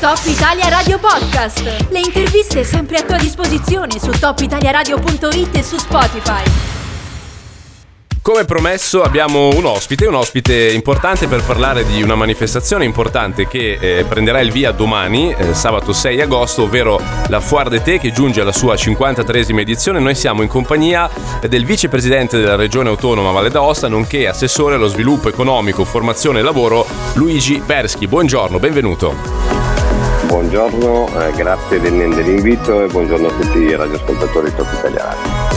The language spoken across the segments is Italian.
Top Italia Radio Podcast. Le interviste sempre a tua disposizione su topitaliaradio.it e su Spotify. Come promesso abbiamo un ospite, un ospite importante per parlare di una manifestazione importante che eh, prenderà il via domani, eh, sabato 6 agosto, ovvero la Foire de Té che giunge alla sua 53esima edizione. Noi siamo in compagnia del vicepresidente della regione autonoma Valle d'Aosta, nonché assessore allo sviluppo economico, formazione e lavoro, Luigi Berschi. Buongiorno, benvenuto. Buongiorno, eh, grazie dell'invito e buongiorno a tutti i radioascoltatori top italiani.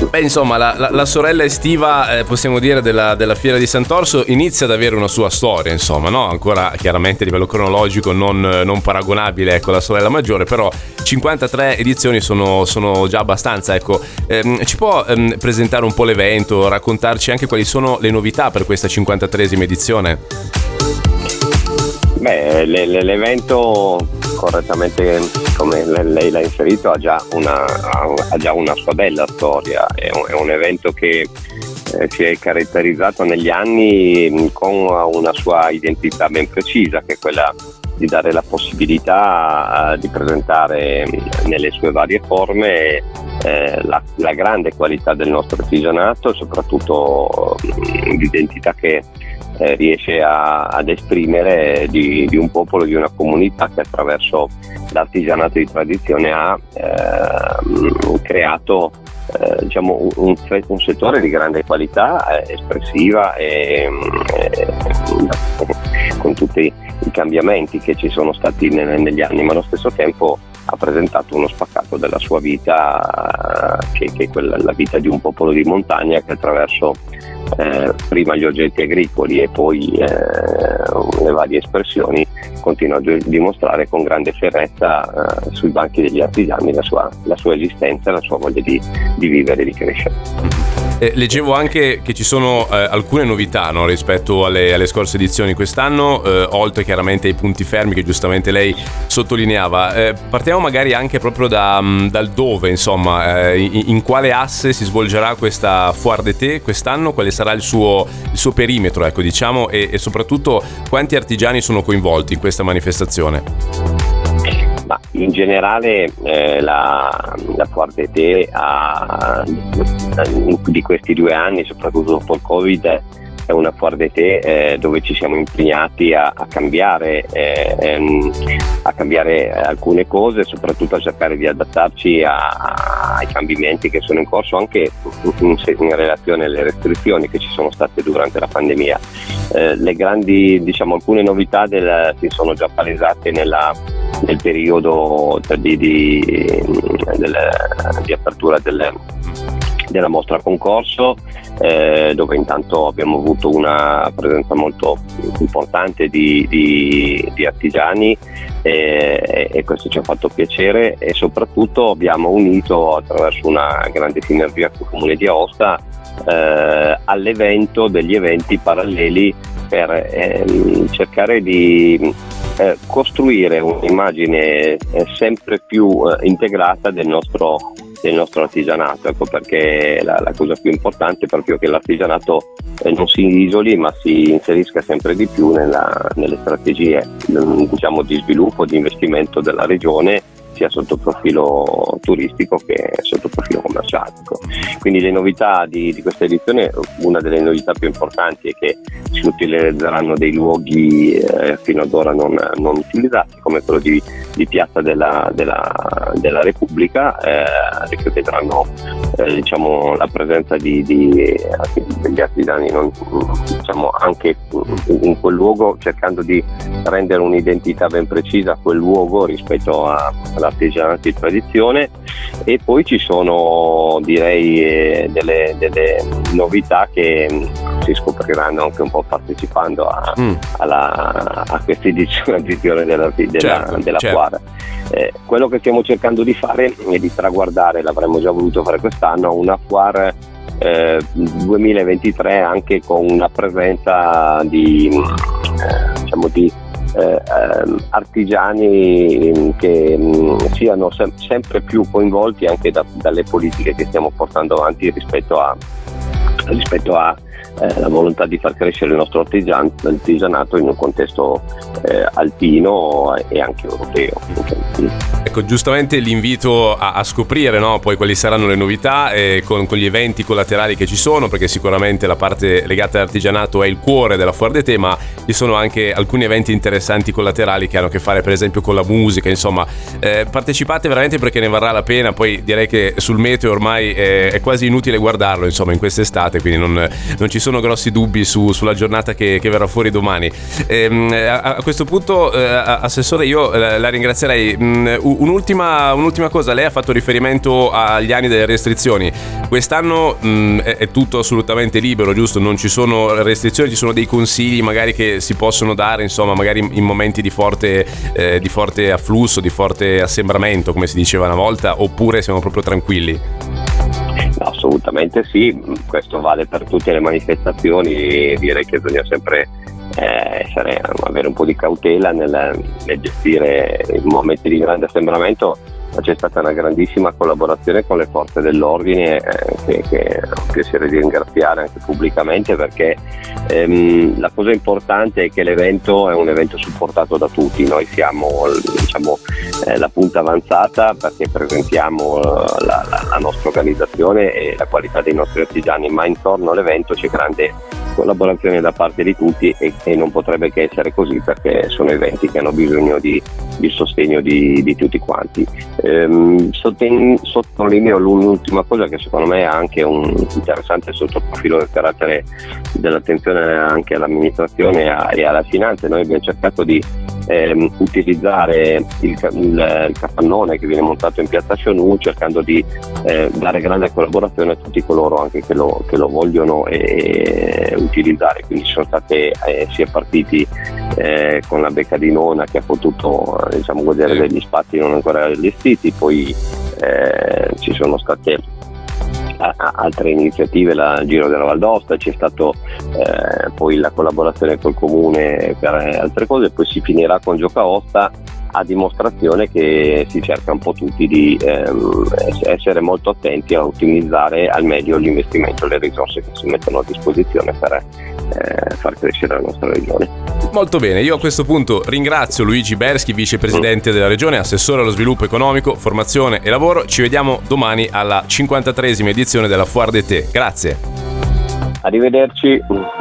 Beh, insomma, la, la, la sorella estiva, eh, possiamo dire, della, della, Fiera di Sant'Orso inizia ad avere una sua storia, insomma, no? Ancora chiaramente a livello cronologico non, non paragonabile ecco, alla sorella maggiore, però 53 edizioni sono, sono già abbastanza, ecco. Ehm, ci può ehm, presentare un po' l'evento, raccontarci anche quali sono le novità per questa 53esima edizione? Beh, l'evento correttamente come lei l'ha inserito ha già una, ha già una sua bella storia, è un, è un evento che eh, si è caratterizzato negli anni con una sua identità ben precisa che è quella di dare la possibilità uh, di presentare nelle sue varie forme eh, la, la, grande qualità del nostro artigianato e soprattutto uh, l'identità che eh, riesce a, ad esprimere di, di, un popolo, di una comunità che attraverso l'artigianato di tradizione ha eh, creato eh, diciamo, un, un, settore di grande qualità, eh, espressiva e eh, con tutti i cambiamenti che ci sono stati negli anni, ma allo stesso tempo ha presentato uno spaccato della sua vita, che, che è quella, la vita di un popolo di montagna che attraverso eh, prima gli oggetti agricoli e poi eh, le varie espressioni continua a dimostrare con grande ferrezza eh, sui banchi degli artigiani la sua, la sua esistenza, la sua voglia di, di vivere e di crescere. Eh, leggevo anche che ci sono eh, alcune novità no, rispetto alle, alle, scorse edizioni quest'anno, eh, oltre chiaramente ai punti fermi che giustamente lei sottolineava. Eh, partiamo magari anche proprio da, mm, dal dove, insomma, eh, in, in, quale asse si svolgerà questa Foire de Té quest'anno, quale sarà il suo, il suo perimetro, ecco, diciamo, e, e soprattutto quanti artigiani sono coinvolti in questa manifestazione. Ma in generale eh, la, la Forte Te di questi due anni, soprattutto dopo il Covid, è una Forte Te eh, dove ci siamo impegnati a, a, cambiare, eh, ehm, a, cambiare, alcune cose, soprattutto a cercare di adattarci a, ai cambiamenti che sono in corso anche in, in, relazione alle restrizioni che ci sono state durante la pandemia. Eh, grandi, diciamo, alcune novità del, si sono già palesate nella nel periodo di, di, del, di apertura del, della mostra concorso eh, dove intanto abbiamo avuto una presenza molto importante di, di, di artigiani eh, e questo ci ha fatto piacere e soprattutto abbiamo unito attraverso una grande sinergia con il Comune di Aosta eh, all'evento degli eventi paralleli per ehm, cercare di eh, costruire un'immagine eh, sempre più eh, integrata del nostro, del nostro, artigianato, ecco perché la, la, cosa più importante è proprio che l'artigianato eh, non si isoli ma si inserisca sempre di più nella, nelle strategie diciamo, di sviluppo, di investimento della regione sia sotto profilo turistico che sotto profilo commerciale. Quindi le novità di, di, questa edizione, una delle novità più importanti è che si utilizzeranno dei luoghi eh, fino ad ora non, non, utilizzati, come quello di, di Piazza della, della, della Repubblica, eh, vedranno eh, diciamo, la presenza di, degli artigiani non, diciamo, anche in quel luogo, cercando di rendere un'identità ben precisa a quel luogo rispetto a, all'artigianato di tradizione e poi ci sono direi eh, delle, delle novità che mm, si scopriranno anche un po' partecipando a, mm. alla, a questa edizione, della, della, certo, della certo. Quadra. Eh, quello che stiamo cercando di fare è di traguardare, l'avremmo già voluto fare quest'anno, una Foire eh, 2023 anche con una presenza di, eh, diciamo di eh, ehm, artigiani che mh, mm, siano sem- sempre più coinvolti anche da, dalle politiche che stiamo portando avanti rispetto a, rispetto alla eh, volontà di far crescere il nostro artigian- artigianato in un contesto eh, alpino e anche europeo. Ecco, giustamente l'invito a, a scoprire no? poi quali saranno le novità eh, con, con, gli eventi collaterali che ci sono, perché sicuramente la parte legata all'artigianato è il cuore della Fuor de Te, ma ci sono anche alcuni eventi interessanti collaterali che hanno a che fare per esempio con la musica, insomma, eh, partecipate veramente perché ne varrà la pena, poi direi che sul meteo ormai è, è quasi inutile guardarlo, insomma, in quest'estate, quindi non, non ci sono grossi dubbi su, sulla giornata che, che, verrà fuori domani. Ehm, a, a, questo punto, eh, Assessore, io la, la ringrazierei. Mm, un'ultima, un'ultima, cosa, lei ha fatto riferimento agli anni delle restrizioni. Quest'anno mh, mm, è, è, tutto assolutamente libero, giusto? Non ci sono restrizioni, ci sono dei consigli magari che si possono dare, insomma, magari in, in momenti di forte, eh, di forte afflusso, di forte assembramento, come si diceva una volta, oppure siamo proprio tranquilli? Assolutamente sì, questo vale per tutte le manifestazioni direi che bisogna sempre eh, essere, avere un po' di cautela nel, nel gestire i momenti di grande assembramento c'è stata una grandissima collaborazione con le forze dell'ordine eh, che, che piacere di ringraziare anche pubblicamente perché ehm, la cosa importante è che l'evento è un evento supportato da tutti, noi siamo diciamo, eh, la punta avanzata perché presentiamo eh, la, la, la nostra organizzazione e la qualità dei nostri artigiani, ma intorno all'evento c'è grande collaborazione da parte di tutti e, e, non potrebbe che essere così perché sono eventi che hanno bisogno di, di sostegno di, di, tutti quanti. Ehm, sottolineo l'ultima cosa che secondo me ha anche un interessante sottoprofilo del carattere dell'attenzione anche all'amministrazione e alla finanza. Noi abbiamo cercato di ehm, utilizzare il, il, il, capannone che viene montato in piazza Xionu cercando di eh, dare grande collaborazione a tutti coloro anche che lo, che lo vogliono e, utilizzare. Quindi sono state eh, sia partiti eh, con la becca di nona che ha potuto diciamo, godere degli spazi non ancora allestiti, poi eh, ci sono state altre iniziative, la Giro della Valdosta, c'è stata eh, poi la collaborazione col comune per altre cose, poi si finirà con Gioca Osta a dimostrazione che si cerca un po' tutti di ehm, essere molto attenti a ottimizzare al meglio l'investimento e le risorse che si mettono a disposizione per eh, far crescere la nostra regione. Molto bene, io a questo punto ringrazio Luigi Berschi, vicepresidente mm. della regione, assessore allo sviluppo economico, formazione e lavoro. Ci vediamo domani alla 53esima edizione della Foire de Te. Grazie. Arrivederci.